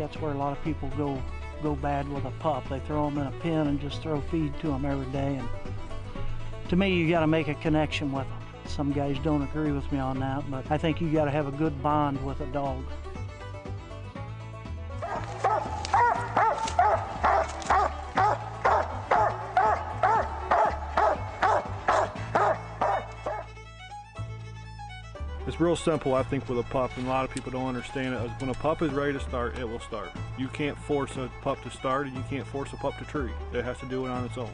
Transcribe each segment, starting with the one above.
that's where a lot of people go go bad with a pup. They throw them in a pen and just throw feed to them every day. And to me, you got to make a connection with them. Some guys don't agree with me on that, but I think you got to have a good bond with a dog. Real simple, I think, with a pup, and a lot of people don't understand it. When a pup is ready to start, it will start. You can't force a pup to start, and you can't force a pup to tree. It has to do it on its own.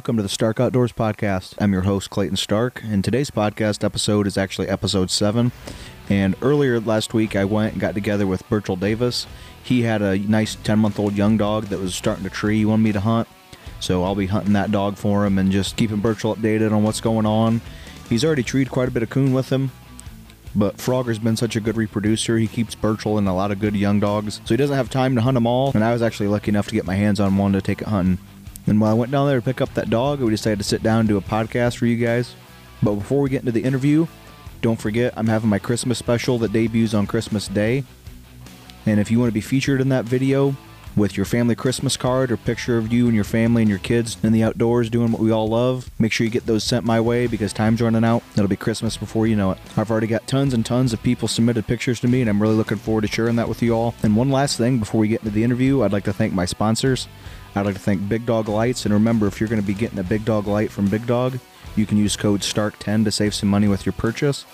Welcome to the Stark Outdoors Podcast. I'm your host, Clayton Stark, and today's podcast episode is actually episode 7. And earlier last week, I went and got together with Burchel Davis. He had a nice 10 month old young dog that was starting to tree. He wanted me to hunt, so I'll be hunting that dog for him and just keeping Burchel updated on what's going on. He's already treed quite a bit of coon with him, but Phrogger's been such a good reproducer. He keeps Burchel and a lot of good young dogs, so he doesn't have time to hunt them all. And I was actually lucky enough to get my hands on one to take it hunting. And while I went down there to pick up that dog, we decided to sit down and do a podcast for you guys. But before we get into the interview, don't forget I'm having my Christmas special that debuts on Christmas Day. And if you want to be featured in that video with your family Christmas card or picture of you and your family and your kids in the outdoors doing what we all love, make sure you get those sent my way because time's running out. It'll be Christmas before you know it. I've already got tons and tons of people submitted pictures to me, and I'm really looking forward to sharing that with you all. And one last thing before we get into the interview, I'd like to thank my sponsors. I'd like to thank Big Dog Lights, and remember, if you're going to be getting a Big Dog light from Big Dog, you can use code STARK10 to save some money with your purchase.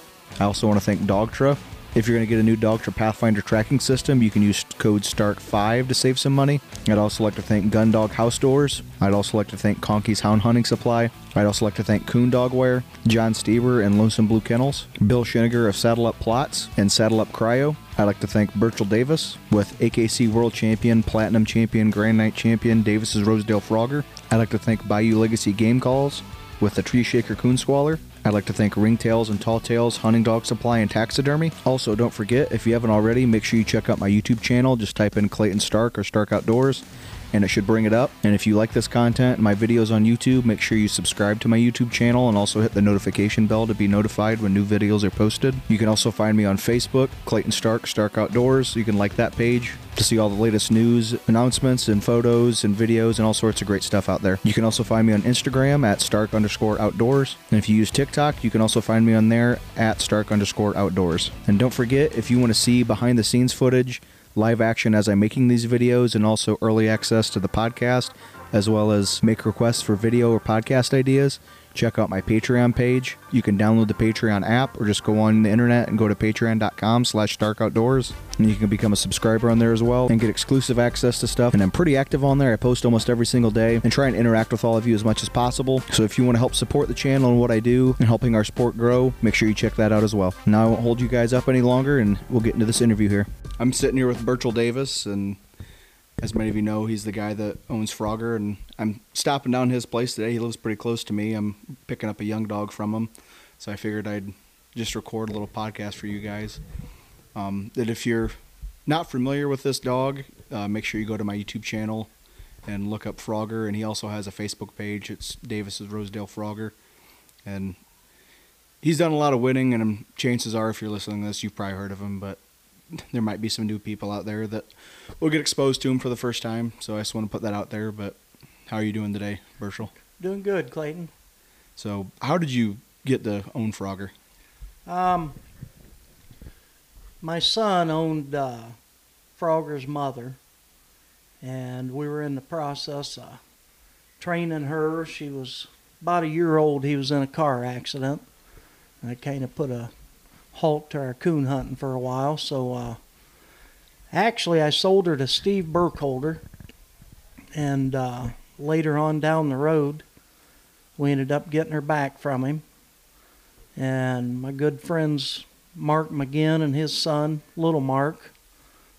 I also want to thank Dogtra. If you're going to get a new Dogtra Pathfinder tracking system, you can use code STARK5 to save some money. I'd also like to thank Gun Dog House Doors. I'd also like to thank Conky's Hound Hunting Supply. I'd also like to thank Coon Dogware, John Stever and Lonesome Blue Kennels, Bill Schiniger of Saddle Up Plots and Saddle Up Cryo. I'd like to thank Burchel Davis with AKC World Champion, Platinum Champion, Grand Nite Champion, Davis's Rosedale Phrogger. I'd like to thank Bayou Legacy Game Calls with the Tree Shaker Coon Squaller. I'd like to thank Ringtails and Tall Tails Hunting Dog Supply and Taxidermy. Also, don't forget, if you haven't already, make sure you check out my YouTube channel. Just type in Clayton Stark or Stark Outdoors and it should bring it up. And if you like this content my videos on YouTube, make sure you subscribe to my YouTube channel and also hit the notification bell to be notified when new videos are posted. You can also find me on Facebook, Clayton Stark, Stark Outdoors. You can like that page to see all the latest news, announcements, and photos and videos and all sorts of great stuff out there. You can also find me on Instagram at Stark underscore outdoors. And if you use TikTok, you can also find me on there at Stark underscore outdoors. And don't forget, if you want to see behind the scenes footage, live action as I'm making these videos and also early access to the podcast, as well as make requests for video or podcast ideas, check out my Patreon page. You can download the Patreon app or just go on the internet and go to patreon.com slash starkoutdoors. And you can become a subscriber on there as well and get exclusive access to stuff. And I'm pretty active on there. I post almost every single day and try and interact with all of you as much as possible. So if you want to help support the channel and what I do and helping our sport grow, make sure you check that out as well. Now I won't hold you guys up any longer and we'll get into this interview here. I'm sitting here with Burchel Davis and as many of you know, he's the guy that owns Phrogger, and I'm stopping down his place today. He lives pretty close to me. I'm picking up a young dog from him, so I figured I'd just record a little podcast for you guys. Um, that if you're not familiar with this dog, uh, make sure you go to my YouTube channel and look up Phrogger, and he also has a Facebook page. It's Davis's Rosedale Phrogger, and he's done a lot of winning. And chances are, if you're listening to this, you've probably heard of him, but there might be some new people out there that will get exposed to him for the first time. So I just want to put that out there. But how are you doing today, Burchel? Doing good, Clayton. So how did you get to own Phrogger? Um, my son owned uh, Phrogger's mother, and we were in the process of training her. She was about a year old. He was in a car accident. And I kind of put a halt to our coon hunting for a while. So uh, actually, I sold her to Steve Burkholder, and uh, later on down the road, we ended up getting her back from him. And my good friends Mark McGinn and his son, Little Mark,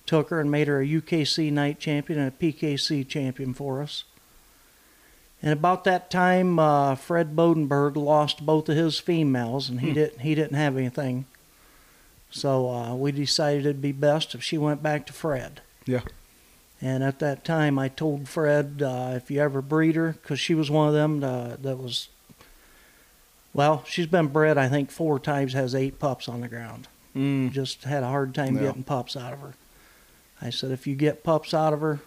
took her and made her a UKC night champion and a PKC champion for us. And about that time, uh, Fred Bodenberg lost both of his females, and he Hmm. didn't he didn't have anything. So uh, we decided it'd be best if she went back to Fred. Yeah. And at that time, I told Fred uh, if you ever breed her, because she was one of them uh, that was. Well, she's been bred, I think, four times. Has eight pups on the ground. Mm. Just had a hard time Yeah. getting pups out of her. I said, if you get pups out of her,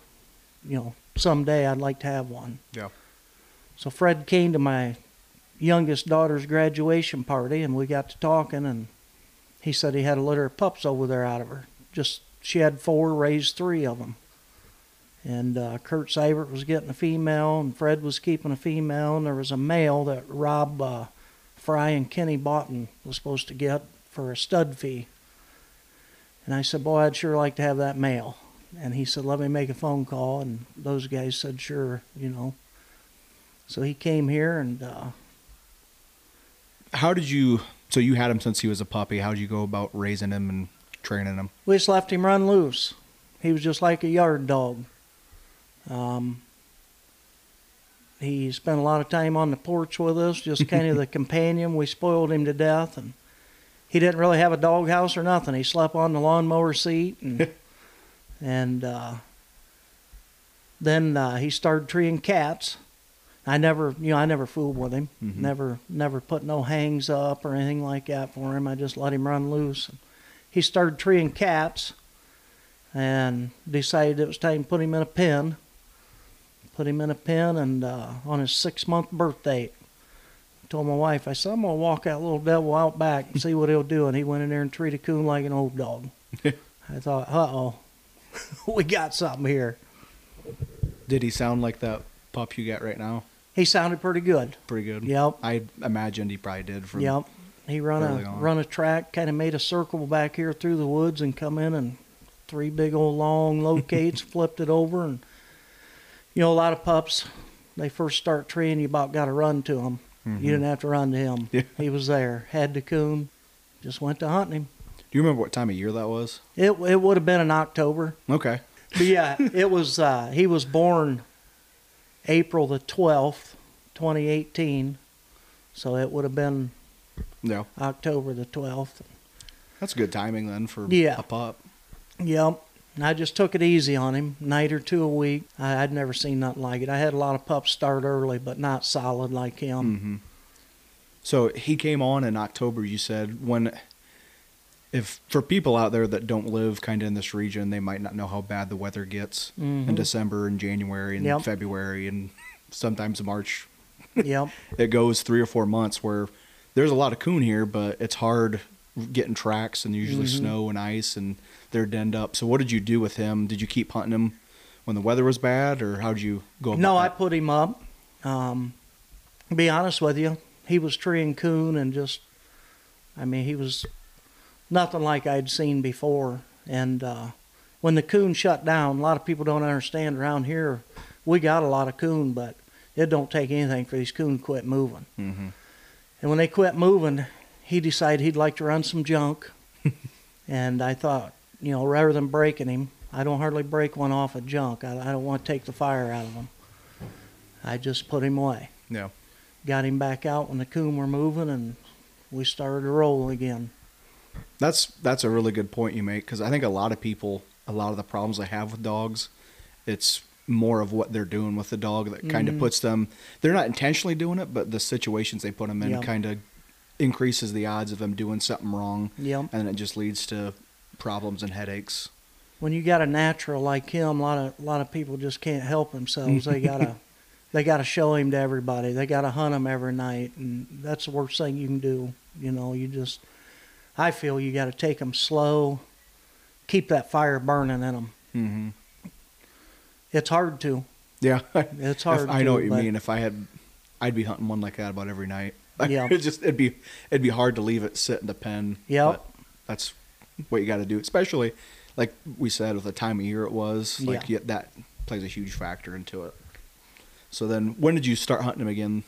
you know, someday I'd like to have one. Yeah. So Fred came to my youngest daughter's graduation party, and we got to talking, and he said he had a litter of pups over there out of her. Just she had four, raised three of them. And uh, Kurt Seibert was getting a female, and Fred was keeping a female, and there was a male that Rob uh, Fry and Kenny Boughton was supposed to get for a stud fee. And I said, Boy, I'd sure like to have that male. And he said, Let me make a phone call. And those guys said, Sure, you know. So he came here, and uh, How did you? So you had him since he was a puppy. How did you go about raising him and training him? we just left him run loose. He was just like a yard dog. Um, he spent a lot of time on the porch with us, just kind of the companion. We spoiled him to death, and he didn't really have a doghouse or nothing. He slept on the lawnmower seat, and and uh, then uh, he started treeing cats. I never, you know, I never fooled with him. Mhm. Never, never put no hangs up or anything like that for him. I just let him run loose. He started treeing cats, and decided it was time to put him in a pen. Put him in a pen, and uh, on his six month birthday, told my wife, I said, I'm gonna walk that little devil out back and see what he'll do. And he went in there and treated a coon like an old dog. I thought, uh oh, we got something here. Did he sound like that pup you got right now? He sounded pretty good. Pretty good. Yep. I imagined he probably did. From Yep. He run a on. run a track, kind of made a circle back here through the woods and come in and three big old long locates, flipped it over, and you know a lot of pups. They first start treeing, you about got to run to them. Mhm. You didn't have to run to him. Yeah. He was there, had the coon, just went to hunting him. Do you remember what time of year that was? It it would have been in October, Okay. but yeah, it was. Uh, he was born April the twelfth, twenty eighteen, so it would have been Yeah. October the twelfth. That's good timing then for Yeah. a pup. Yep. And I just took it easy on him, night or two a week. I, I'd never seen nothing like it. I had a lot of pups start early, but not solid like him. hmm So he came on in October. You said when, if for people out there that don't live kind of in this region, they might not know how bad the weather gets in Mhm. December and January and Yep. February and sometimes March. yep. It goes three or four months where there's a lot of coon here, but it's hard getting tracks and usually Mhm. snow and ice and they're denned up. So what did you do with him? Did you keep hunting him when the weather was bad, or how did you go? About No, I put him up. Um, be honest with you, he was treeing coon and just, I mean, he was nothing like I'd seen before. And uh, when the coon shut down, a lot of people don't understand around here. We got a lot of coon, but it don't take anything for these coon to quit moving. Mhm. And when they quit moving, he decided he'd like to run some junk. and I thought, you know, rather than breaking him, I don't hardly break one off of junk. I, I don't want to take the fire out of him. I just put him away. Yeah. Got him back out when the coon were moving, and we started to roll again. That's that's a really good point you make because I think a lot of people, a lot of the problems they have with dogs, it's more of what they're doing with the dog that kind of Mhm. puts them. They're not intentionally doing it, but the situations they put them in Yep. kind of increases the odds of them doing something wrong, Yep. and it just leads to problems and headaches. When you got a natural like him, a lot of a lot of people just can't help themselves. they gotta they gotta show him to everybody. They gotta hunt him every night, and that's the worst thing you can do. You know, you just I feel you got to take them slow, keep that fire burning in them. Mm-hmm. It's hard to. Yeah, It's hard. I know to, what you mean. If I had, I'd be hunting one like that about every night. Yeah. it just it'd be it'd be hard to leave it sit in the pen. Yep. but that's what you got to do, especially like we said with the time of year it was. Like Yeah. yeah, that plays a huge factor into it. So then, when did you start hunting him again?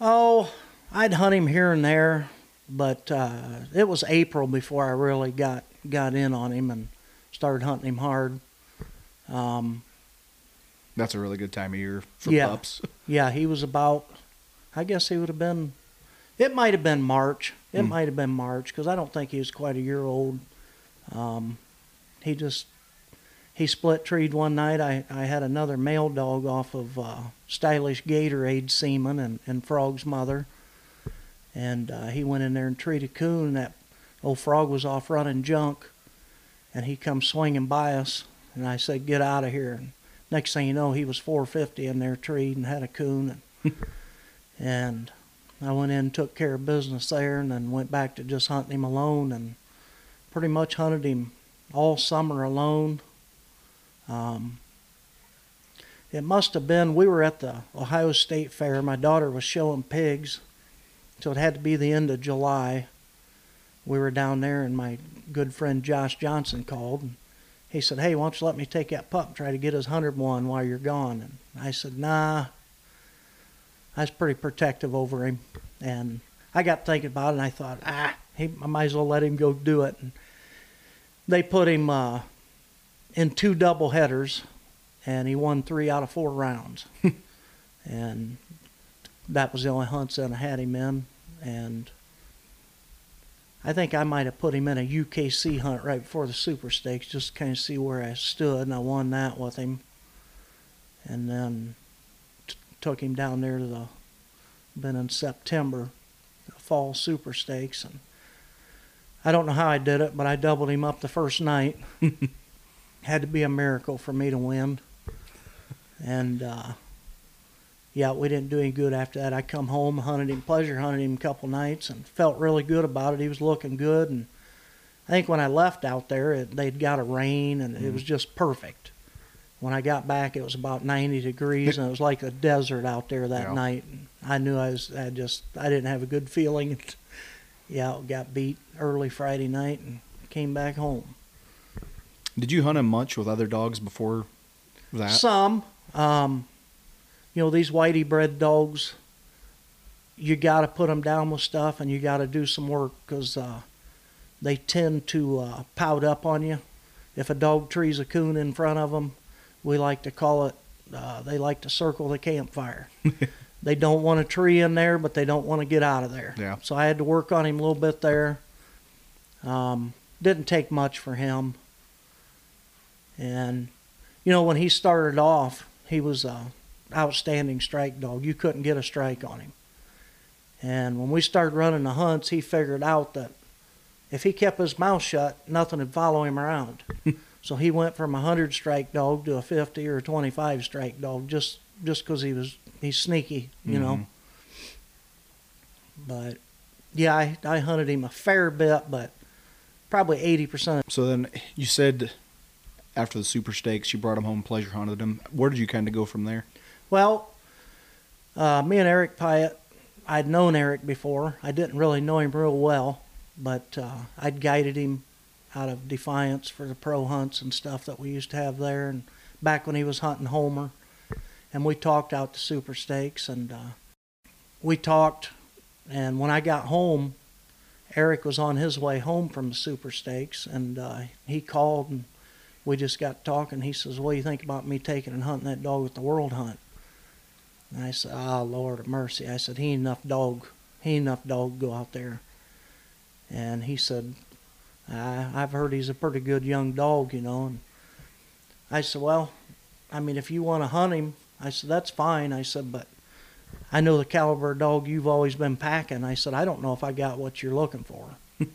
Oh, I'd hunt him here and there, but uh, it was April before I really got got in on him and started hunting him hard. Um, That's a really good time of year for Yeah. pups. Yeah, he was about. I guess he would have been. It might have been March. It Hmm. might have been March because I don't think he was quite a year old. Um, he just he split treed one night. I, I had another male dog off of uh, stylish Gatorade semen and, and Frog's mother, and uh, he went in there and treated coon. That old frog was off running junk, and he come swinging by us, and I said, "Get out of here!" And next thing you know, he was 450 in there treed and had a coon, and, and I went in and took care of business there, and then went back to just hunting him alone, and pretty much hunted him all summer alone. Um, it must have been we were at the Ohio State Fair. My daughter was showing pigs, so it had to be the end of July. We were down there, and my good friend Josh Johnson called. And he said, "Hey, why don't you let me take that pup and try to get his hundred one while you're gone?" And I said, "Nah." I was pretty protective over him, and I got thinking about it, and I thought, ah, he, I might as well let him go do it. And they put him uh, in two double headers, and he won three out of four rounds. and that was the only hunts that I had him in. And I think I might have put him in a UKC hunt right before the Super Stakes, just to kind of see where I stood, and I won that with him. And then took him down there to the, been in September, the fall Super Stakes, and I don't know how I did it, but I doubled him up the first night. Had to be a miracle for me to win. And uh, yeah, we didn't do any good after that. I come home, hunted him, pleasure hunted him a couple nights, and felt really good about it. He was looking good, and I think when I left out there, it, they'd got a rain, and it was just perfect. When I got back, it was about 90 degrees, and it was like a desert out there that Yeah. night. And I knew I was, I just, I didn't have a good feeling. yeah, got beat early Friday night and came back home. Did you hunt him much with other dogs before that? Some, um, you know, these whitey bred dogs, you got to put them down with stuff and you got to do some work because uh, they tend to uh, pout up on you. If a dog trees a coon in front of them, we like to call it, uh, they like to circle the campfire. they don't want a tree in there, but they don't want to get out of there. Yeah. So I had to work on him a little bit there. Um, didn't take much for him. And, you know, when he started off, he was a outstanding strike dog. You couldn't get a strike on him. And when we started running the hunts, he figured out that if he kept his mouth shut, nothing would follow him around. so he went from a hundred strike dog to a fifty or a twenty-five strike dog, just just because he was he's sneaky, you know. But yeah, I, I hunted him a fair bit, but probably eighty percent. So then you said after the Super Stakes, you brought him home, pleasure hunted him. Where did you kind of go from there? Well, uh, me and Eric Pyatt, I'd known Eric before. I didn't really know him real well, but uh, I'd guided him out of Defiance for the pro hunts and stuff that we used to have there, and back when he was hunting Homer, and we talked out the Super Stakes, and uh, we talked, and when I got home, Eric was on his way home from the Super Stakes, and uh, he called and we just got talking. He says, "What do you think about me taking and hunting that dog at the World Hunt?" And I said, "Ah, Lord of mercy!" I said, "He ain't enough dog. He ain't enough dog to go out there." And he said, I, "I've heard he's a pretty good young dog, you know." And I said, "Well, I mean, if you want to hunt him," I said, "That's fine." I said, "But I know the caliber of dog you've always been packing." I said, "I don't know if I got what you're looking for."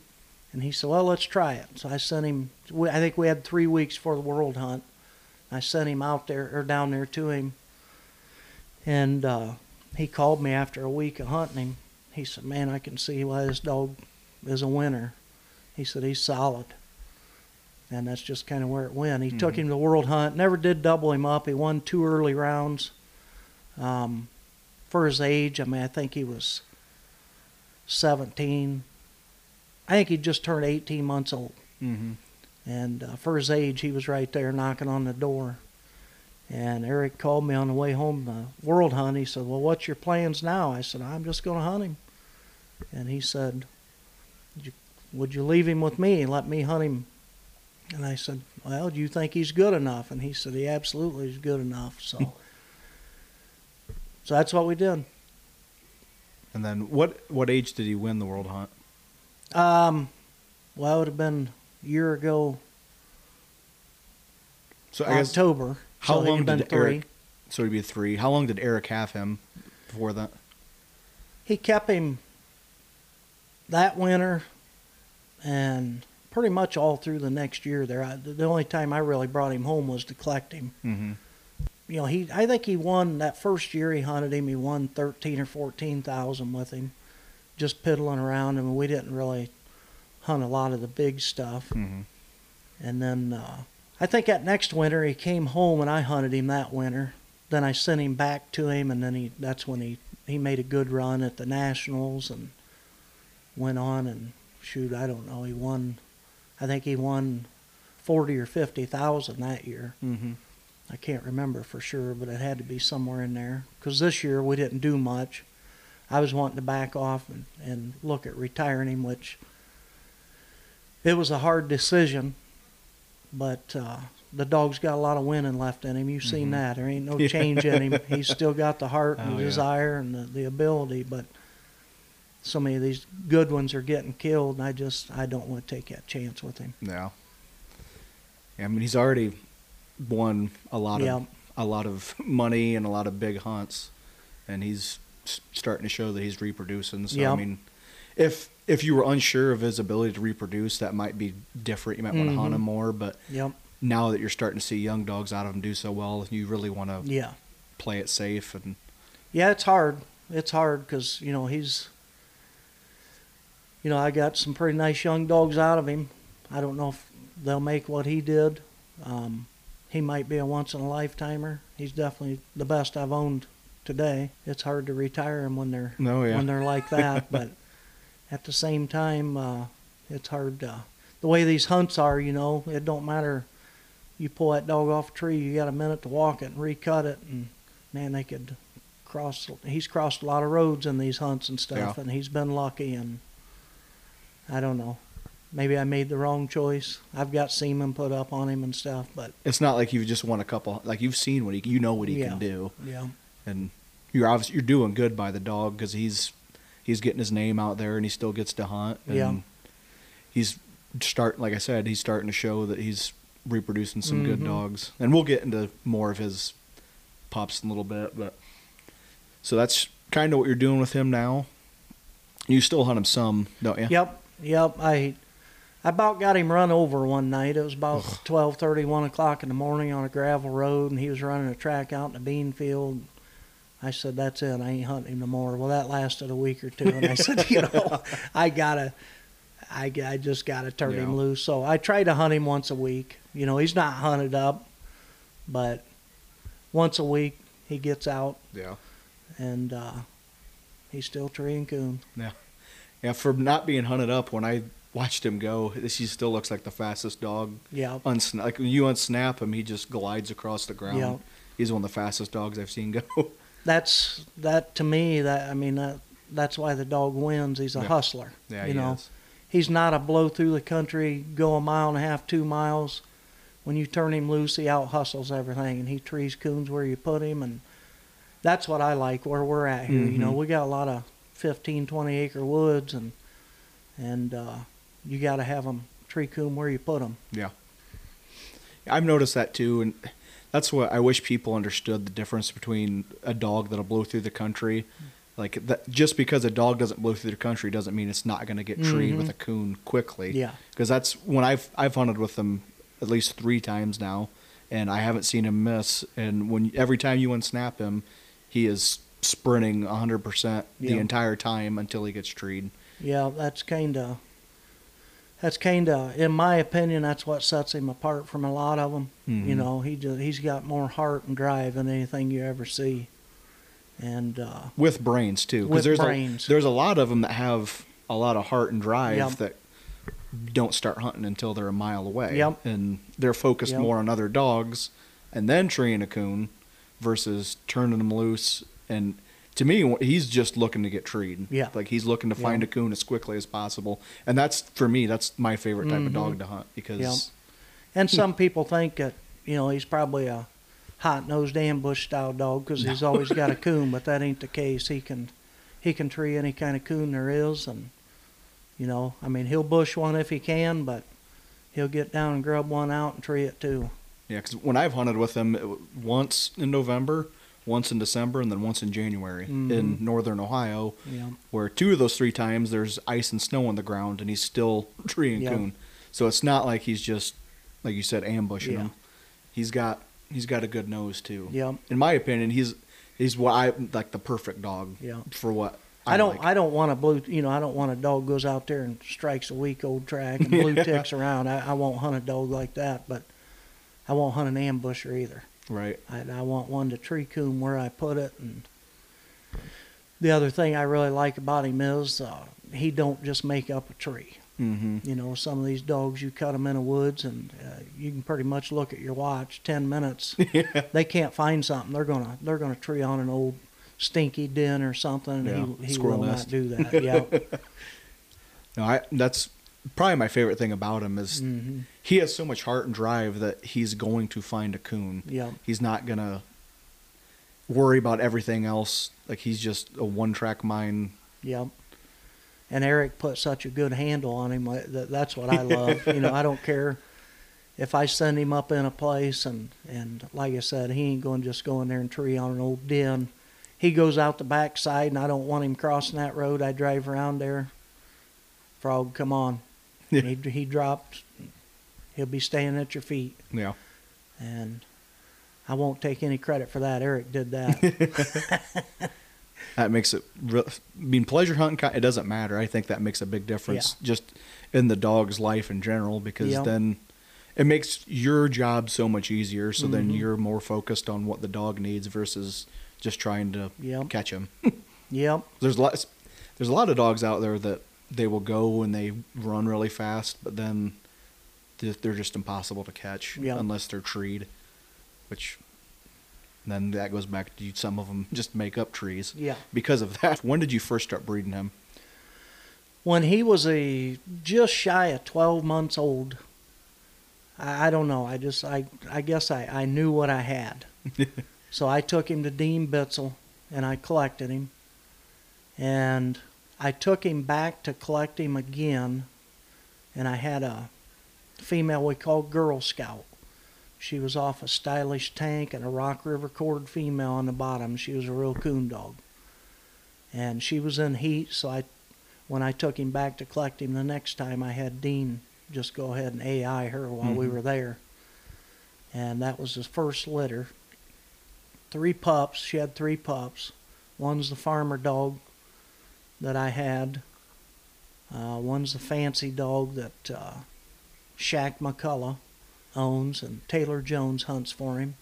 And he said, "Well, let's try it." So I sent him. I think we had three weeks for the world hunt. I sent him out there or down there to him, and uh, he called me after a week of hunting him. He said, "Man, I can see why this dog is a winner." He said he's solid, and that's just kind of where it went. He took Mhm. him to the world hunt. Never did double him up. He won two early rounds. Um, for his age, I mean, I think he was 17. I think he just turned 18 months old. Mm-hmm. And uh, for his age, he was right there knocking on the door. And Eric called me on the way home, the world hunt. He said, Well, what's your plans now? I said, I'm just going to hunt him. And he said, "Would you- leave him with me and let me hunt him? And I said, Well, do you think he's good enough? And he said, He absolutely is good enough. So. So that's what we did. And then what what age did he win the world hunt? Um, well, it would have been a year ago, So I guess October. how so long been did three. Eric? So he'd be three. How long did Eric have him before that? He kept him that winter and pretty much all through the next year there. I, the only time I really brought him home was to collect him. Mm-hmm. You know, he I think he won that first year he hunted him. He won thirteen or fourteen thousand with him, just piddling around. and we didn't really hunt a lot of the big stuff. Mm-hmm. And then uh, I think that next winter he came home and I hunted him that winter. Then I sent him back to him, and then he that's when he he made a good run at the nationals and went on and shoot I don't know he won I think he won forty or fifty thousand that year. Mm-hmm. I can't remember for sure, but it had to be somewhere in there. Because this year we didn't do much. I was wanting to back off and, and look at retiring him, which it was a hard decision. But uh, the dog's got a lot of winning left in him. You've seen Mhm. that. There ain't no change in him. He's still got the heart and Oh, the yeah. desire and the, the ability. But so many of these good ones are getting killed, and I just I don't want to take that chance with him. Yeah. yeah. I mean, he's already won a lot Yeah. of a lot of money and a lot of big hunts, and he's starting to show that he's reproducing. So Yeah. I mean, if if you were unsure of his ability to reproduce, that might be different. You might want to hunt mm-hmm. him more, but Yep. now that you're starting to see young dogs out of him do so well, you really want to Yeah. play it safe and Yeah, it's hard. It's hard because you know he's. You know, I got some pretty nice young dogs out of him. I don't know if they'll make what he did. Um, he might be a once in a lifetimer. He's definitely the best I've owned today. It's hard to retire him when they're no, when they're like that, but at the same time, uh, it's hard. To, the way these hunts are, you know, it don't matter. You pull that dog off a tree, you got a minute to walk it and recut it, and man, they could cross. He's crossed a lot of roads in these hunts and stuff, Yeah. and he's been lucky. And I don't know, maybe I made the wrong choice. I've got semen put up on him and stuff, but it's not like you've just won a couple. Like you've seen what he, you know what he Yeah. can do. yeah, and you're obviously you're doing good by the dog because he's he's getting his name out there and he still gets to hunt. And Yeah. he's start like I said, he's starting to show that he's reproducing some good Mhm. dogs, and we'll get into more of his pups in a little bit. But so that's kind of what you're doing with him now. You still hunt him some, don't you? Yep, yep. I I about got him run over one night. It was about twelve thirty, one o'clock in the morning on a gravel road, and he was running a track out in the bean field. I said, "That's it. I ain't hunting him no more." Well, that lasted a week or two, and I said, "You know, I gotta, I, I just gotta turn him loose." So I try to hunt him once a week. You know, he's not hunted up, but once a week he gets out, Yeah. and uh, he's still treeing coon. Yeah. Yeah, for not being hunted up, when I watched him go, he still looks like the fastest dog. Yeah, Unsna- like when you unsnap him, he just glides across the ground. Yeah. He's one of the fastest dogs I've seen go. that's that to me that i mean that that's why the dog wins he's a Yeah. hustler yeah, you he know is. he's not a blow through the country go a mile and a half two miles when you turn him loose he out hustles everything and he trees coons where you put him and that's what i like where we're at here you know Mhm. we got a lot of 15 20 acre woods and and uh you got to have them tree coon where you put them Yeah. I've noticed that too, and that's what I wish people understood the difference between a dog that'll blow through the country. Like that, just because a dog doesn't blow through the country doesn't mean it's not going to get treed Mhm. with a coon quickly. yeah Because that's when I've I've hunted with them at least three times now, and I haven't seen him miss. And when every time you unsnap him, he is sprinting hundred percent the Yeah. entire time until he gets treed. Yeah, that's kind of that's kind of, in my opinion, that's what sets him apart from a lot of them. You Mhm. know, he just, he's got more heart and drive than anything you ever see, and uh, with brains too. With there's brains. A, there's a lot of them that have a lot of heart and drive Yep. that don't start hunting until they're a mile away. Yep. And they're focused Yep. more on other dogs and then treeing a coon versus turning them loose. And to me, he's just looking to get treed. Yeah. Like he's looking to find Yeah. a coon as quickly as possible. And that's for me, that's my favorite type of Mhm. dog to hunt because Yep. and some people think that you know he's probably a hot nosed ambush style dog because he's always got a coon, but that ain't the case. He can he can tree any kind of coon there is, and you know, I mean, he'll bush one if he can, but he'll get down and grub one out and tree it too. Yeah, because when I've hunted with him once in November, once in December, and then once in January in Mhm. northern Ohio, Yeah, where two of those three times there's ice and snow on the ground, and he's still treeing Yeah. coon. So it's not like he's just, like you said, ambushing Yeah. them. He's got he's got a good nose too. yeah. In my opinion, he's he's what I like the perfect dog. Yeah. For what I don't. like. I don't want a blue. You know, I don't want a dog goes out there and strikes a weak old track and blue ticks around. I, I won't hunt a dog like that, but I won't hunt an ambusher either. Right. I, I want one to tree coon where I put it. And the other thing I really like about him is uh, he don't just make up a tree. Mm-hmm. You know, some of these dogs you cut them in the woods and uh, you can pretty much look at your watch. Ten minutes, they can't find something. They're gonna they're gonna tree on an old stinky den or something. And Yeah, he he squirrel will nest. not do that. Yeah. No, I that's probably my favorite thing about him is hmm he has so much heart and drive that he's going to find a coon. Yeah. He's not gonna worry about everything else. Like he's just a one track mind. Yep. And Eric put such a good handle on him. That, that's what I love. you know, I don't care if I send him up in a place and and like I said, he ain't going to just go in there and tree on an old den. He goes out the back side, and I don't want him crossing that road. I drive around there. Frog, come on. Yeah. He he dropped. He'll be staying at your feet, Yeah. and I won't take any credit for that. Eric did that. That makes it. I mean, pleasure hunting. It doesn't matter. I think that makes a big difference just in the dog's life in general because Yeah. then it makes your job so much easier. So then Mhm. you're more focused on what the dog needs versus just trying to Yep. catch him. yep. There's lots. There's a lot of dogs out there that they will go and they run really fast, but then they're just impossible to catch Yeah. unless they're treed. Which then that goes back to some of them just make up trees Yeah. because of that. When did you first start breeding him? when he was a just shy of 12 months old i, I don't know i just i, I guess I, I knew what i had so i took him to dean bitzel and i collected him and i took him back to collect him again and i had a female we called girl scout she was off a stylish tank and a rock river cord female on the bottom she was a real coon dog and she was in heat so i when I took him back to collect him the next time, I had Dean just go ahead and AI her while we Mhm. were there. And that was his first litter. Three pups. She had three pups. One's the farmer dog that I had. Uh, one's a fancy dog that uh, Shaq McCullough owns, and Taylor Jones hunts for him.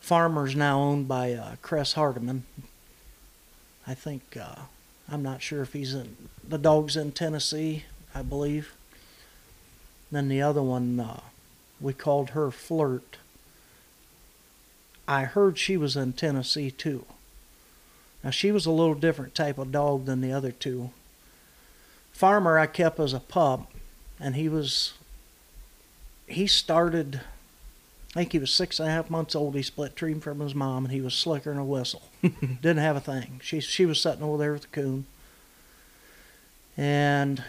Farmer's now owned by uh, Cress Hardiman. I think uh, I'm not sure if he's in the dog's in Tennessee, I believe. Then the other one, uh, we called her Flirt. I heard she was in Tennessee too. Now she was a little different type of dog than the other two. Farmer I kept as a pup, and he was. He started. I think he was six and a half months old. He split tree from his mom, and he was slicker than a whistle. Didn't have a thing. She she was sitting over there with the coon. And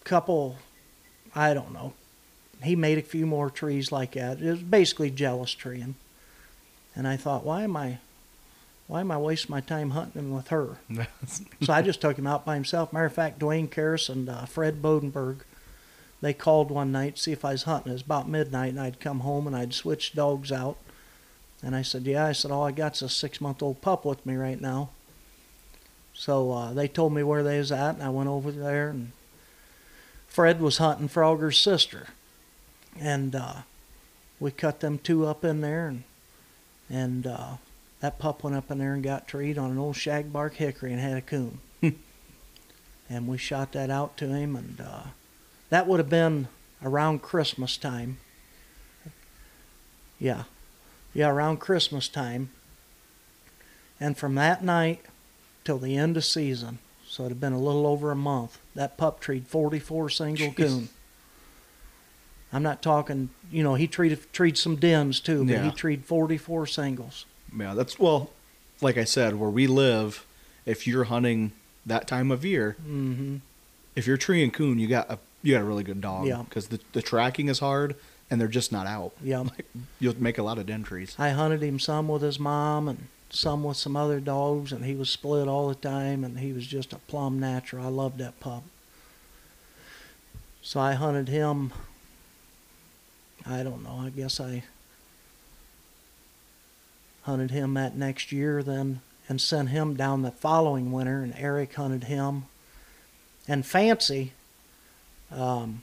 a couple, I don't know. He made a few more trees like that. It was basically jealous treeing. And I thought, why am I, why am I wasting my time hunting with her? so I just took him out by himself. Matter of fact, Dwayne Karras and uh, Fred Bodenberg, they called one night to see if I was hunting. It was about midnight, and I'd come home and I'd switch dogs out. And I said, Yeah. I said, All I got's a six month old pup with me right now. So uh, they told me where they was at, and I went over there, and Fred was hunting Phrogger's sister. And uh, we cut them two up in there, and, and uh, that pup went up in there and got treed on an old shagbark hickory and had a coon. and we shot that out to him, and uh, that would have been around Christmas time. Yeah, yeah, around Christmas time. And from that night till the end of season, so it'd have been a little over a month, that pup treed 44 single Jeez. coon. I'm not talking, you know, he treated treated some dens too, but he Yeah. treated 44 singles. Yeah, that's well, like I said, where we live, if you're hunting that time of year, hmm if you're tree and coon, you got a you got a really good dog. Yeah. Because the the tracking is hard and they're just not out. Yeah. You'll make a lot of den trees. I hunted him some with his mom and some with some other dogs, and he was split all the time, and he was just a plumb natural. I loved that pup. So I hunted him. I don't know. I guess I hunted him that next year then and sent him down the following winter, and Eric hunted him. And Fancy, um,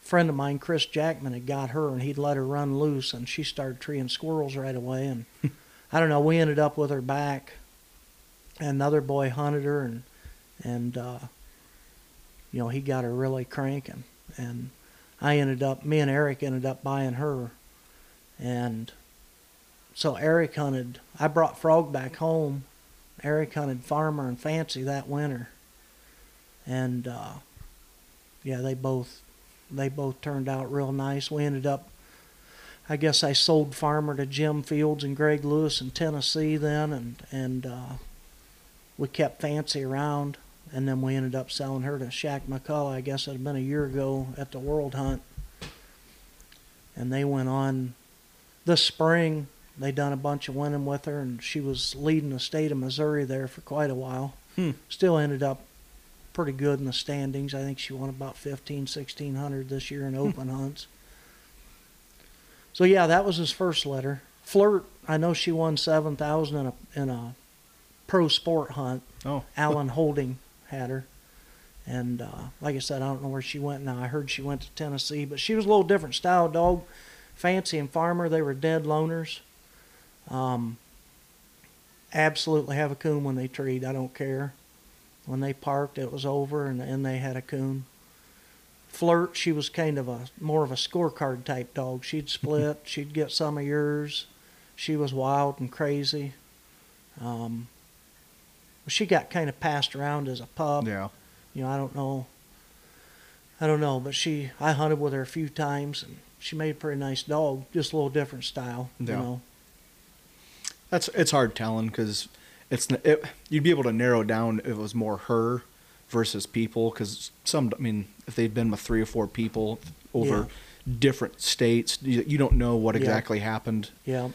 friend of mine, Chris Jackman, had got her and he'd let her run loose and she started treeing squirrels right away. And I don't know, we ended up with her back. And another boy hunted her and, and, uh, you know, he got her really cranking. And I ended up, me and Eric ended up buying her. And so Eric hunted, I brought Frog back home. Eric hunted Farmer and Fancy that winter. And, uh, yeah, they both they both turned out real nice. We ended up, I guess I sold Farmer to Jim Fields and Greg Lewis in Tennessee then, and and uh, we kept Fancy around, and then we ended up selling her to Shaq McCullough. I guess it had been a year ago at the World Hunt, and they went on this spring. They done a bunch of winning with her, and she was leading the state of Missouri there for quite a while. Hmm. Still ended up pretty good in the standings. I think she won about 15, 1600 this year in open hunts. So yeah, that was his first letter. Flirt, I know she won 7000 in a in a pro sport hunt. Oh. Alan Holding had her. And uh, like I said, I don't know where she went now. I heard she went to Tennessee, but she was a little different style dog. Fancy and Farmer, they were dead loners. Um, absolutely have a coon when they treed. I don't care. When they parked, it was over, and, and they had a coon. Flirt, she was kind of a more of a scorecard type dog. She'd split, she'd get some of yours. She was wild and crazy. Um, she got kind of passed around as a pup. Yeah. You know, I don't know. I don't know, but she, I hunted with her a few times, and she made a pretty nice dog. Just a little different style. Yeah. You know. That's it's hard telling because it's it, you'd be able to narrow down if it was more her versus people because some I mean if they'd been with three or four people over different states you, you don't know what Yeah. exactly happened Yeah.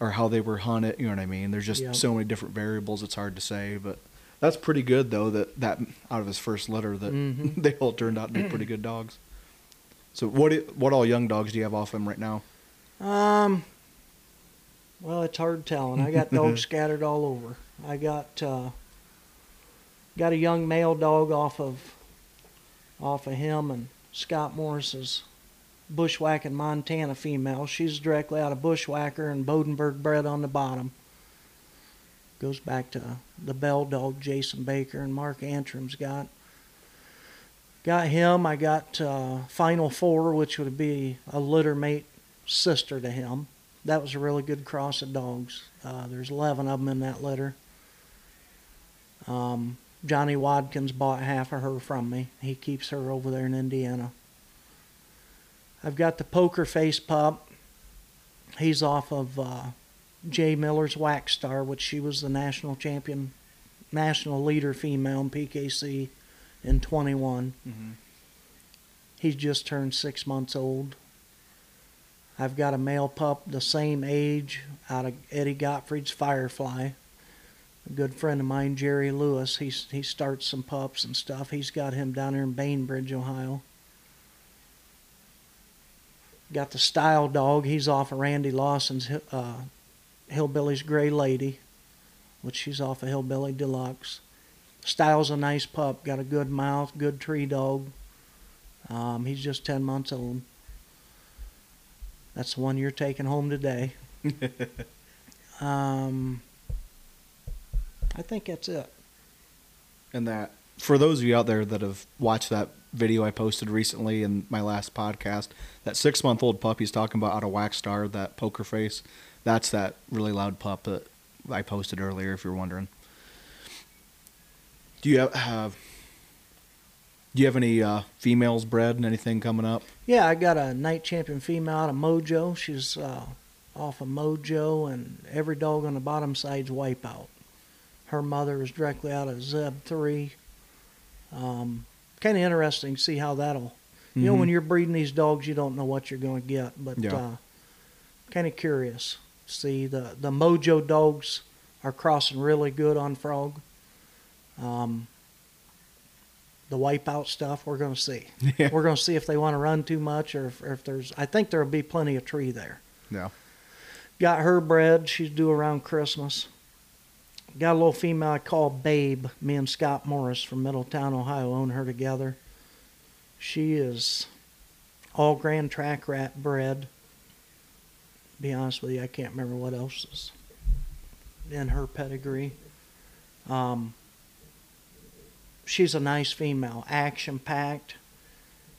or how they were hunted you know what I mean there's just Yeah. so many different variables it's hard to say but that's pretty good though that that out of his first litter that Mhm. they all turned out to be pretty good dogs so what what all young dogs do you have off him right now Um. Well, it's hard telling. I got dogs scattered all over. I got uh, got a young male dog off of off of him and Scott Morris's bushwhacking Montana female. She's directly out of bushwhacker and Bodenberg bred on the bottom. Goes back to the bell dog Jason Baker and Mark Antrim's got. Got him. I got uh, Final Four, which would be a litter mate sister to him. That was a really good cross of dogs. Uh, there's 11 of them in that litter. Um, Johnny Wadkins bought half of her from me. He keeps her over there in Indiana. I've got the poker face pup. He's off of uh, Jay Miller's Wax Star, which she was the national champion, national leader female in PKC in 21. mm-hmm. He's just turned six months old. I've got a male pup the same age out of Eddie Gottfried's Firefly. A good friend of mine, Jerry Lewis, he's, he starts some pups and stuff. He's got him down here in Bainbridge, Ohio. Got the style dog. He's off of Randy Lawson's uh, Hillbilly's Gray Lady, which she's off of Hillbilly Deluxe. Style's a nice pup. Got a good mouth, good tree dog. Um, he's just 10 months old. That's the one you're taking home today. um, I think that's it. and that for those of you out there that have watched that video I posted recently in my last podcast, that six month old pup he's talking about out of Wax Star, that poker face, that's that really loud pup that I posted earlier. If you're wondering, do you have, have Do you have any uh, females bred and anything coming up? Yeah, I got a Nite Champion female out of Mojo. She's uh, off of Mojo, and every dog on the bottom side's Wipeout. Her mother is directly out of Zeb 3. Um, kind of interesting to see how that'll. You know, Mhm. when you're breeding these dogs, you don't know what you're going to get, but Yeah. uh, kind of curious. See, the, the Mojo dogs are crossing really good on Frog. Um, the Wipeout stuff, we're going to see. Yeah. We're going to see if they want to run too much or if, or if there's. I think there'll be plenty of tree there. Yeah. Got her bred. She's due around Christmas. Got a little female I call Babe. Me and Scott Morris from Middletown, Ohio, own her together. She is all Grand Track Rat bred. Be honest with you, I can't remember what else is in her pedigree. Um, she's a nice female, action packed.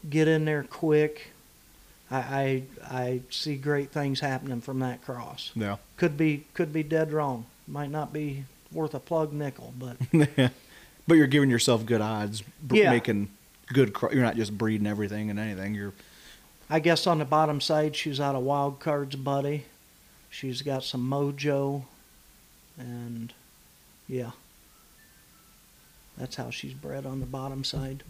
Get in there quick. I, I I see great things happening from that cross. Yeah. Could be could be dead wrong. Might not be worth a plug nickel, but but you're giving yourself good odds, br- Yeah. making good. Cro- you're not just breeding everything and anything. You're I guess on the bottom side she's out of Wild Cards Buddy. She's got some mojo and yeah. That's how she's bred on the bottom side.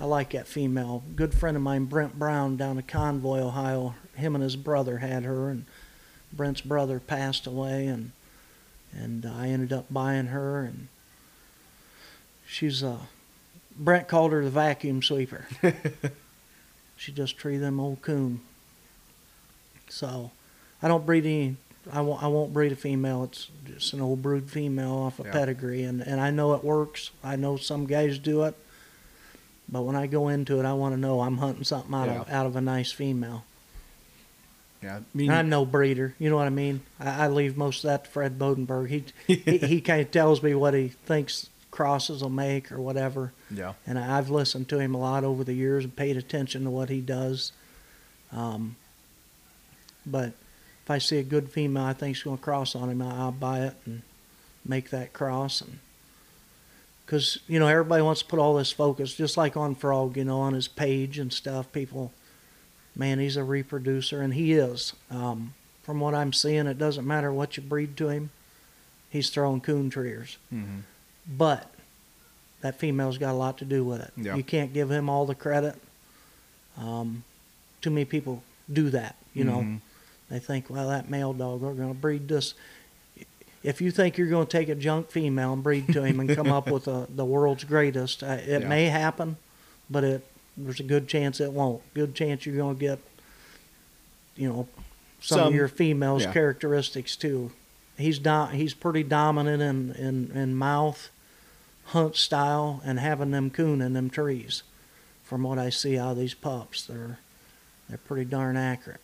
I like that female. Good friend of mine, Brent Brown, down in Convoy, Ohio. Him and his brother had her, and Brent's brother passed away, and and I ended up buying her, and she's uh, Brent called her the vacuum sweeper. she just treated them old coon. So, I don't breed any. I won't. I won't breed a female. It's just an old brood female off a Yeah. pedigree, and and I know it works. I know some guys do it, but when I go into it, I want to know I'm hunting something out of out of a nice female. yeah. I mean, I'm no breeder. You know what I mean? I, I leave most of that to Fred Bodenberg. He he, he kind of tells me what he thinks crosses will make or whatever, yeah. and I've listened to him a lot over the years and paid attention to what he does. Um, but if I see a good female I think's going to cross on him, I'll buy it and make that cross. And because you know everybody wants to put all this focus, just like on Frog, you know, on his page and stuff. People, man, he's a reproducer, and he is. Um, from what I'm seeing, it doesn't matter what you breed to him. He's throwing coon treers. Mm-hmm. But that female's got a lot to do with it. Yeah. You can't give him all the credit. Um, too many people do that. You know, Mhm. They think, well, that male dog, we're going to breed this. If you think you're going to take a junk female and breed to him and come up with a, the world's greatest, uh, it Yeah. may happen, but it there's a good chance it won't. Good chance you're going to get, you know, some, Some- of your females' yeah. characteristics too. He's do, he's pretty dominant in, in, in mouth, hunt style, and having them coon in them trees. From what I see out of these pups, they're they're pretty darn accurate.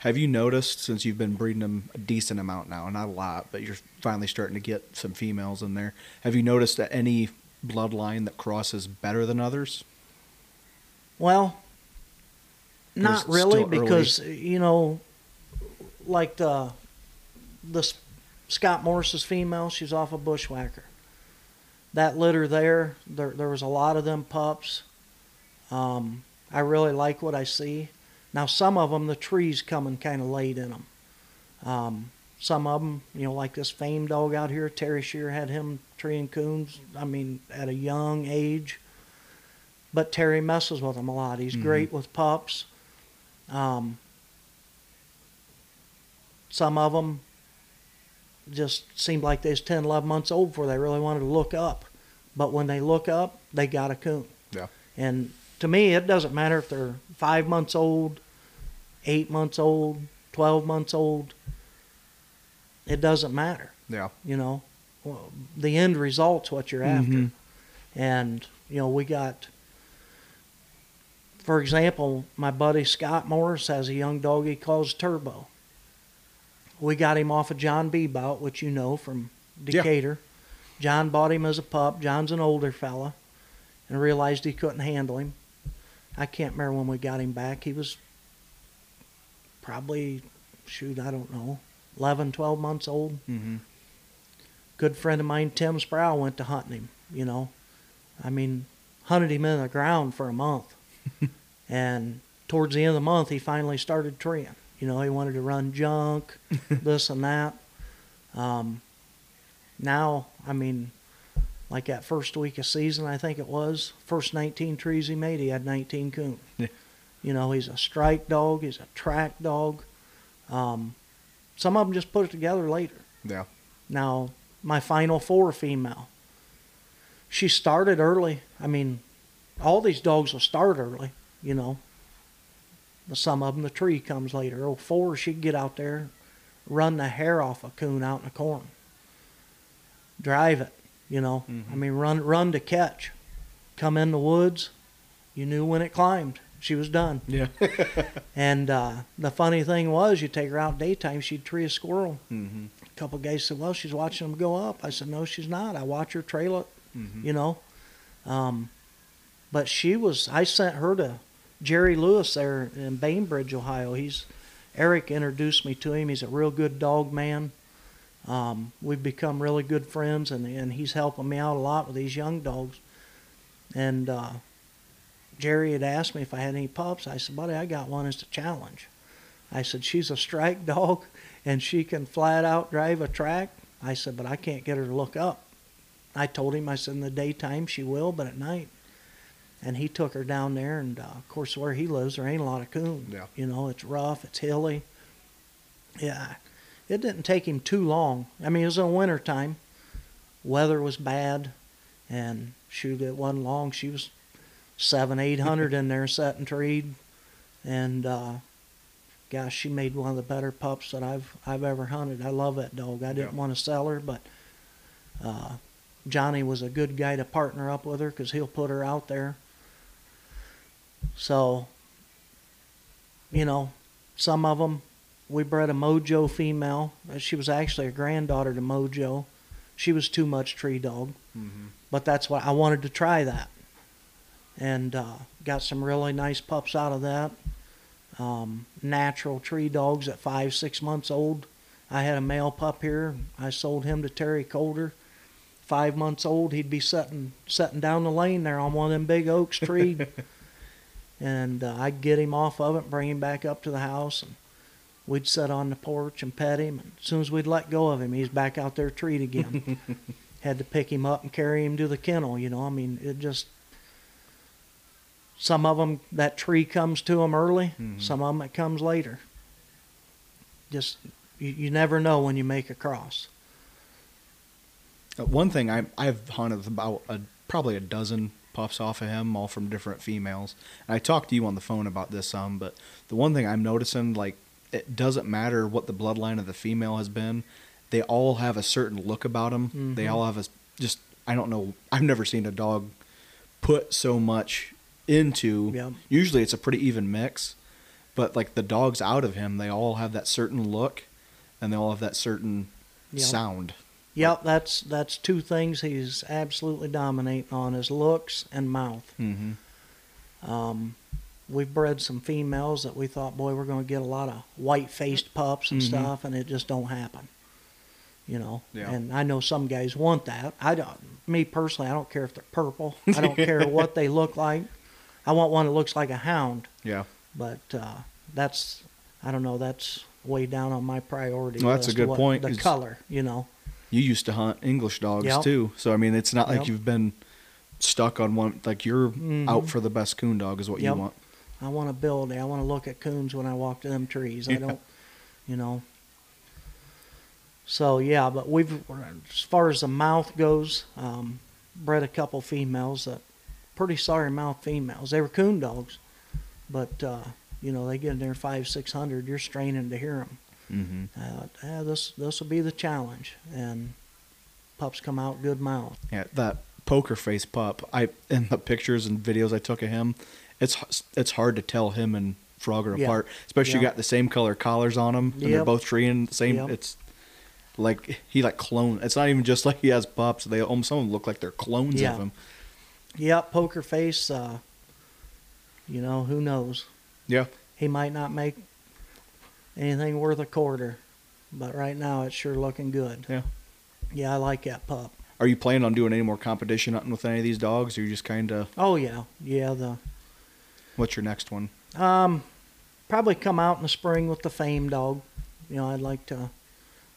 Have you noticed since you've been breeding them a decent amount now, not a lot, but you're finally starting to get some females in there? Have you noticed that any bloodline that crosses better than others? Well, not really, still early? because you know, like the the Scott Morris's female, she's off a bushwhacker. That litter there, there there was a lot of them pups. Um, I really like what I see. Now some of them, the trees coming kind of late in them. Um, some of them, you know, like this fame dog out here, Terry Shear had him treeing coons. I mean, at a young age. But Terry messes with them a lot. He's Mhm. great with pups. Um, some of them just seemed like they was 10, 11 months old before they really wanted to look up. But when they look up, they got a coon. Yeah. And to me, it doesn't matter if they're five months old, eight months old, 12 months old. It doesn't matter, Yeah. you know. Well, the end result's what you're after. Mhm. And, you know, we got, for example, my buddy Scott Morris has a young dog he calls Turbo. We got him off of John Bebout, which you know from Yeah. Decatur. John bought him as a pup. John's an older fella and realized he couldn't handle him. I can't remember when we got him back. He was probably, shoot, I don't know, 11, 12 months old Mm-hmm. good friend of mine, Tim Sproul, went to hunting him. You know, I mean, hunted him in the ground for a month. and towards the end of the month, he finally started treeing. You know, he wanted to run junk, this and that. Um, now, I mean, like that first week of season, I think it was, first 19 trees he made, he had 19 coon. Yeah. You know, he's a strike dog, he's a track dog. Um, some of them just put it together later. Yeah. Now, my final four female. She started early. I mean, all these dogs will start early, you know. But some of them, the tree comes later. Oh, four, she'd get out there, run the hair off a coon out in the corn, drive it, you know. I mean, run, run to catch. Come in the woods, you knew when it climbed. She was done. Yeah. And uh, the funny thing was, you take her out daytime, she'd tree a squirrel. mm-hmm. A couple of guys said, "Well, she's watching them go up." I said, "No, she's not. I watch her trail it, Mm-hmm. you know." Um, but she was. I sent her to Jerry Lewis there in Bainbridge, Ohio. He's Eric introduced me to him. He's a real good dog man. Um, we've become really good friends, and and he's helping me out a lot with these young dogs. And uh, Jerry had asked me if I had any pups. I said, "Buddy, I got one as a challenge." I said, "She's a strike dog." and she can flat out drive a track. I said, but I can't get her to look up. I told him, I said, in the daytime she will, but at night. And he took her down there, and uh, of course, where he lives, there ain't a lot of coon. Yeah. You know, it's rough, it's hilly. Yeah, it didn't take him too long. I mean, it was in winter time. Weather was bad, and shoot, it wasn't long. She was seven, eight hundred in there setting treed, and uh, gosh, she made one of the better pups that I've I've ever hunted. I love that dog. I didn't Yeah. want to sell her, but uh, Johnny was a good guy to partner up with her because he'll put her out there. So, you know, some of them, we bred a Mojo female. Uh, She was actually a granddaughter to Mojo. She was too much tree dog, Mm-hmm. but that's why I wanted to try that, and uh, got some really nice pups out of that um, natural tree dogs at five, six months old. I had a male pup here. I sold him to Terry Colder. Five months old, he'd be setting setting down the lane there on one of them big oaks tree, and uh, I'd get him off of it, bring him back up to the house, and we'd sit on the porch and pet him. And as soon as we'd let go of him, he's back out there treed again. Had to pick him up and carry him to the kennel. You know, I mean, it just some of them that tree comes to them early. Mhm. Some of them it comes later. Just you, you never know when you make a cross. Uh, One thing I I've hunted about a, probably a dozen pups off of him, all from different females. And I talked to you on the phone about this some, but the one thing I'm noticing, like, it doesn't matter what the bloodline of the female has been. They all have a certain look about them. They Mhm. all have a just I don't know. I've never seen a dog put so much into. Yep. Usually it's a pretty even mix, but like the dogs out of him, they all have that certain look, and they all have that certain Yep. sound. Yep, that's that's two things he's absolutely dominating on his looks and mouth. Mm-hmm. Um, we've bred some females that we thought, boy, we're going to get a lot of white-faced pups and Mhm. stuff, and it just don't happen. You know, Yeah. and I know some guys want that. I don't. Me personally, I don't care if they're purple. I don't care what they look like. I want one that looks like a hound. Yeah. But uh, that's, I don't know. That's way down on my priority Well, that's a good what- point, The color, you know. You used to hunt English dogs Yep. too, so I mean, it's not like you've been stuck on one. Like you're Mhm. out for the best coon dog is what Yep. you want. I want ability. I want to look at coons when I walk to them trees. I don't, you know. So yeah, but we've as far as the mouth goes, um, bred a couple females that pretty sorry mouth females. They were coon dogs, but uh, you know they get in there five six hundred. You're straining to hear them. Mm-hmm. I thought, ah, this this will be the challenge, and pups come out good mouth. Yeah, that poker face pup. I in the pictures and videos I took of him, it's it's hard to tell him and Frogger Yeah. apart. Especially you got the same color collars on them, and they're both treeing the same. Yep. It's like he like clone. It's not even just like he has pups. They almost some of them look like they're clones Yeah. of him. Yeah, poker face. Uh, you know who knows. Yeah. he might not make anything worth a quarter, but right now it's sure looking good. Yeah. Yeah, I like that pup. Are you planning on doing any more competition hunting with any of these dogs, or you just kind of Oh yeah, yeah. The what's your next one? um, probably come out in the spring with the Fame dog. You know, I'd like to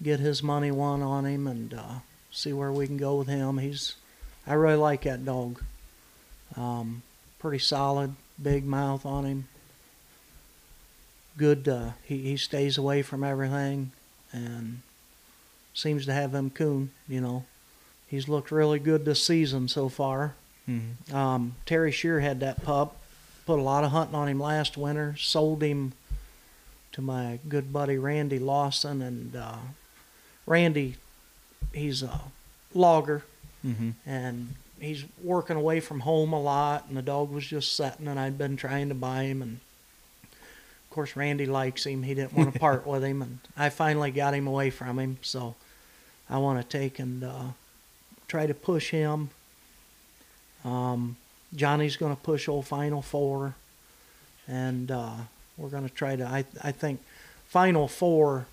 get his money won on him and uh, see where we can go with him. He's, I really like that dog. Um, pretty solid, big mouth on him. Good. Uh, he he stays away from everything, and seems to have them coon. You know, he's looked really good this season so far. Mm-hmm. Um, Terry Shear had that pup. Put a lot of hunting on him last winter. Sold him to my good buddy Randy Lawson, and uh, Randy, he's a logger, Mm-hmm. and he's working away from home a lot. And the dog was just sitting, and I'd been trying to buy him, and of course Randy likes him. He didn't want to part with him, and I finally got him away from him. So I want to take and uh, try to push him. Um, Johnny's going to push old Final Four, and uh, we're going to try to. I I think Final Four.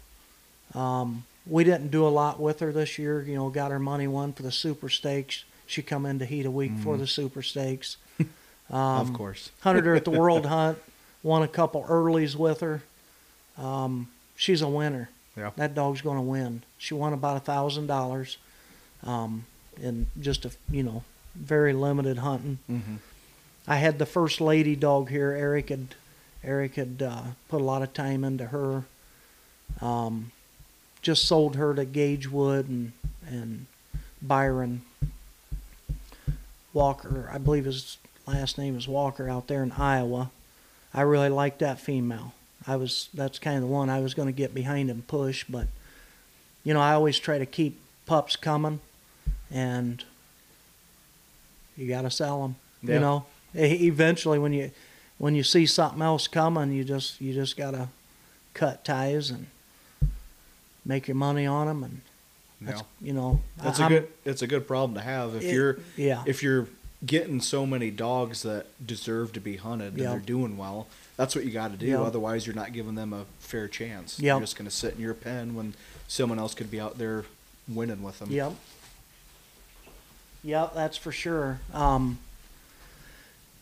Um, we didn't do a lot with her this year. You know, got her money won for the Super Stakes. She come in to heat a week for Mhm. the Super Stakes. Um, of course. hunted her at the World Hunt. Won a couple earlies with her. Um, she's a winner. Yeah. That dog's going to win. She won about a thousand dollars, um, in just a you know very limited hunting. Mm-hmm. I had the first lady dog here. Eric had Eric had uh, put a lot of time into her. Um, just sold her to Gage Wood and and Byron Walker. I believe his last name is Walker out there in Iowa. I really liked that female. I was that's kind of the one I was going to get behind and push, but you know I always try to keep pups coming, and you got to sell them. Yeah. You know, eventually when you when you see something else coming, you just you just got to cut ties and make your money on them, and that's you know That's I- a good. It's a good problem to have if It- you're yeah if you're getting so many dogs that deserve to be hunted and Yeah. they're doing well. That's what you got to do. Yeah. Otherwise, you're not giving them a fair chance. Yeah. You're just going to sit in your pen when someone else could be out there winning with them. Yep. Yep, that's for sure. Um,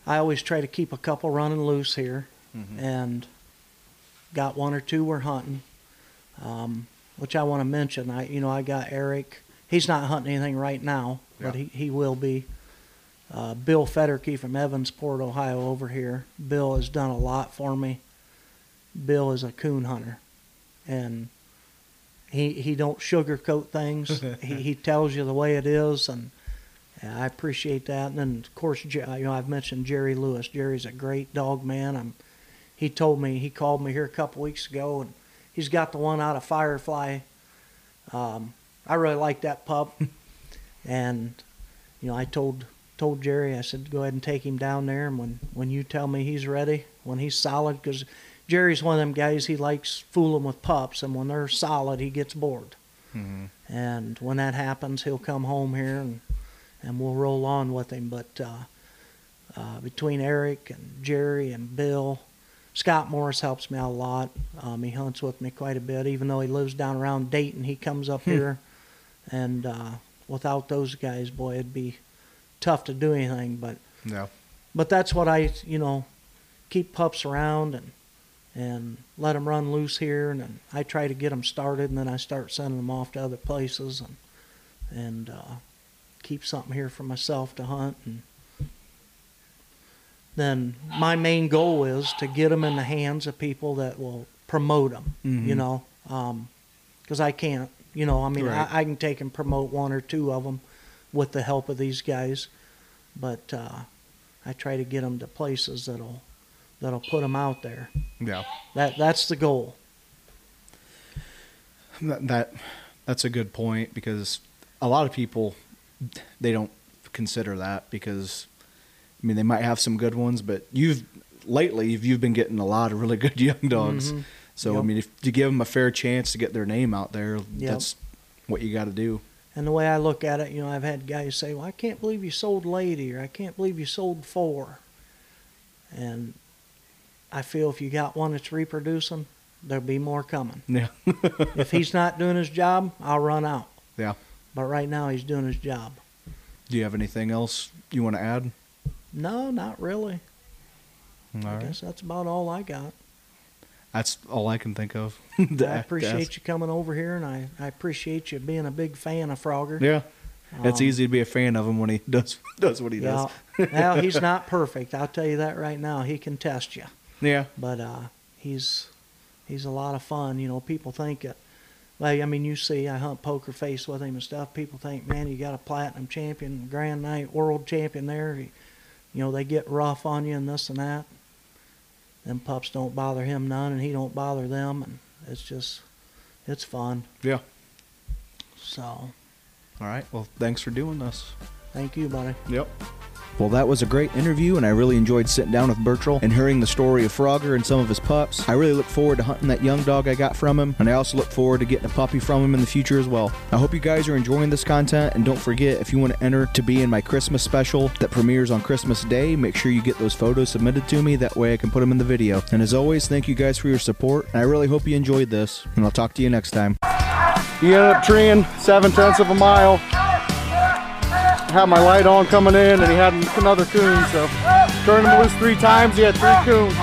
I always try to keep a couple running loose here, Mhm. and got one or two we're hunting. Um, which I want to mention. I, you know, I got Eric. He's not hunting anything right now, but he, he will be. Uh, Bill Federke from Evansport, Ohio, over here. Bill has done a lot for me. Bill is a coon hunter, and he he don't sugarcoat things. he he tells you the way it is, and I appreciate that. And then of course, you know, I've mentioned Jerry Lewis. Jerry's a great dog man. I'm. He told me he called me here a couple weeks ago, and he's got the one out of Firefly. Um, I really like that pup, and you know, I told told Jerry, I said, go ahead and take him down there, and when when you tell me he's ready, when he's solid, because Jerry's one of them guys he likes fooling with pups, and when they're solid, he gets bored. Mhm. And when that happens, he'll come home here and and we'll roll on with him. But uh, uh, between Eric and Jerry and Bill, Scott Morris helps me out a lot. Um, he hunts with me quite a bit, even though he lives down around Dayton. He comes up here, and uh, without those guys, boy, it'd be tough to do anything. But Yeah. but that's what I you know keep pups around and and let them run loose here and then I try to get them started and then I start sending them off to other places and and uh, keep something here for myself to hunt and then my main goal is to get them in the hands of people that will promote them you Mhm. know because I can't you know I mean Right. I, I can take and promote one or two of them with the help of these guys but uh, I try to get them to places that'll that'll put them out there. Yeah. That that's the goal. That, that that's a good point because a lot of people they don't consider that because I mean they might have some good ones, but you've lately you've, you've been getting a lot of really good young dogs. Mhm. So I mean, if you give them a fair chance to get their name out there, Yep. that's what you got to do. And the way I look at it, you know, I've had guys say, "Well, I can't believe you sold Lady," or "I can't believe you sold four. And I feel if you got one that's reproducing, there'll be more coming. Yeah. if he's not doing his job, I'll run out. Yeah. But right now he's doing his job. Do you have anything else you want to add? No, not really. All I right. guess that's about all I got. That's all I can think of. I appreciate you coming over here, and I, I appreciate you being a big fan of Frogger. Yeah. It's Um, easy to be a fan of him when he does does what he Yeah. does. now he's not perfect. I'll tell you that right now. He can test you, Yeah. but uh, he's he's a lot of fun. You know, people think that. Like I mean, you see, I hunt poker face with him and stuff. People think, man, you got a platinum champion, Grand Nite world champion there. He, you know, they get rough on you and this and that. Them pups don't bother him none, and he don't bother them, and it's just, it's fun. Yeah. So, All right. Well, thanks for doing this. Thank you, buddy. Yep. Well, that was a great interview, and I really enjoyed sitting down with Burchel and hearing the story of Frogger and some of his pups. I really look forward to hunting that young dog I got from him, and I also look forward to getting a puppy from him in the future as well. I hope you guys are enjoying this content, and don't forget if you want to enter to be in my Christmas special that premieres on Christmas Day, make sure you get those photos submitted to me. That way I can put them in the video. And as always, thank you guys for your support, and I really hope you enjoyed this, and I'll talk to you next time. He ended up treeing seven tenths of a mile had my light on coming in and he had another coon. So turned him loose three times, he had three coons.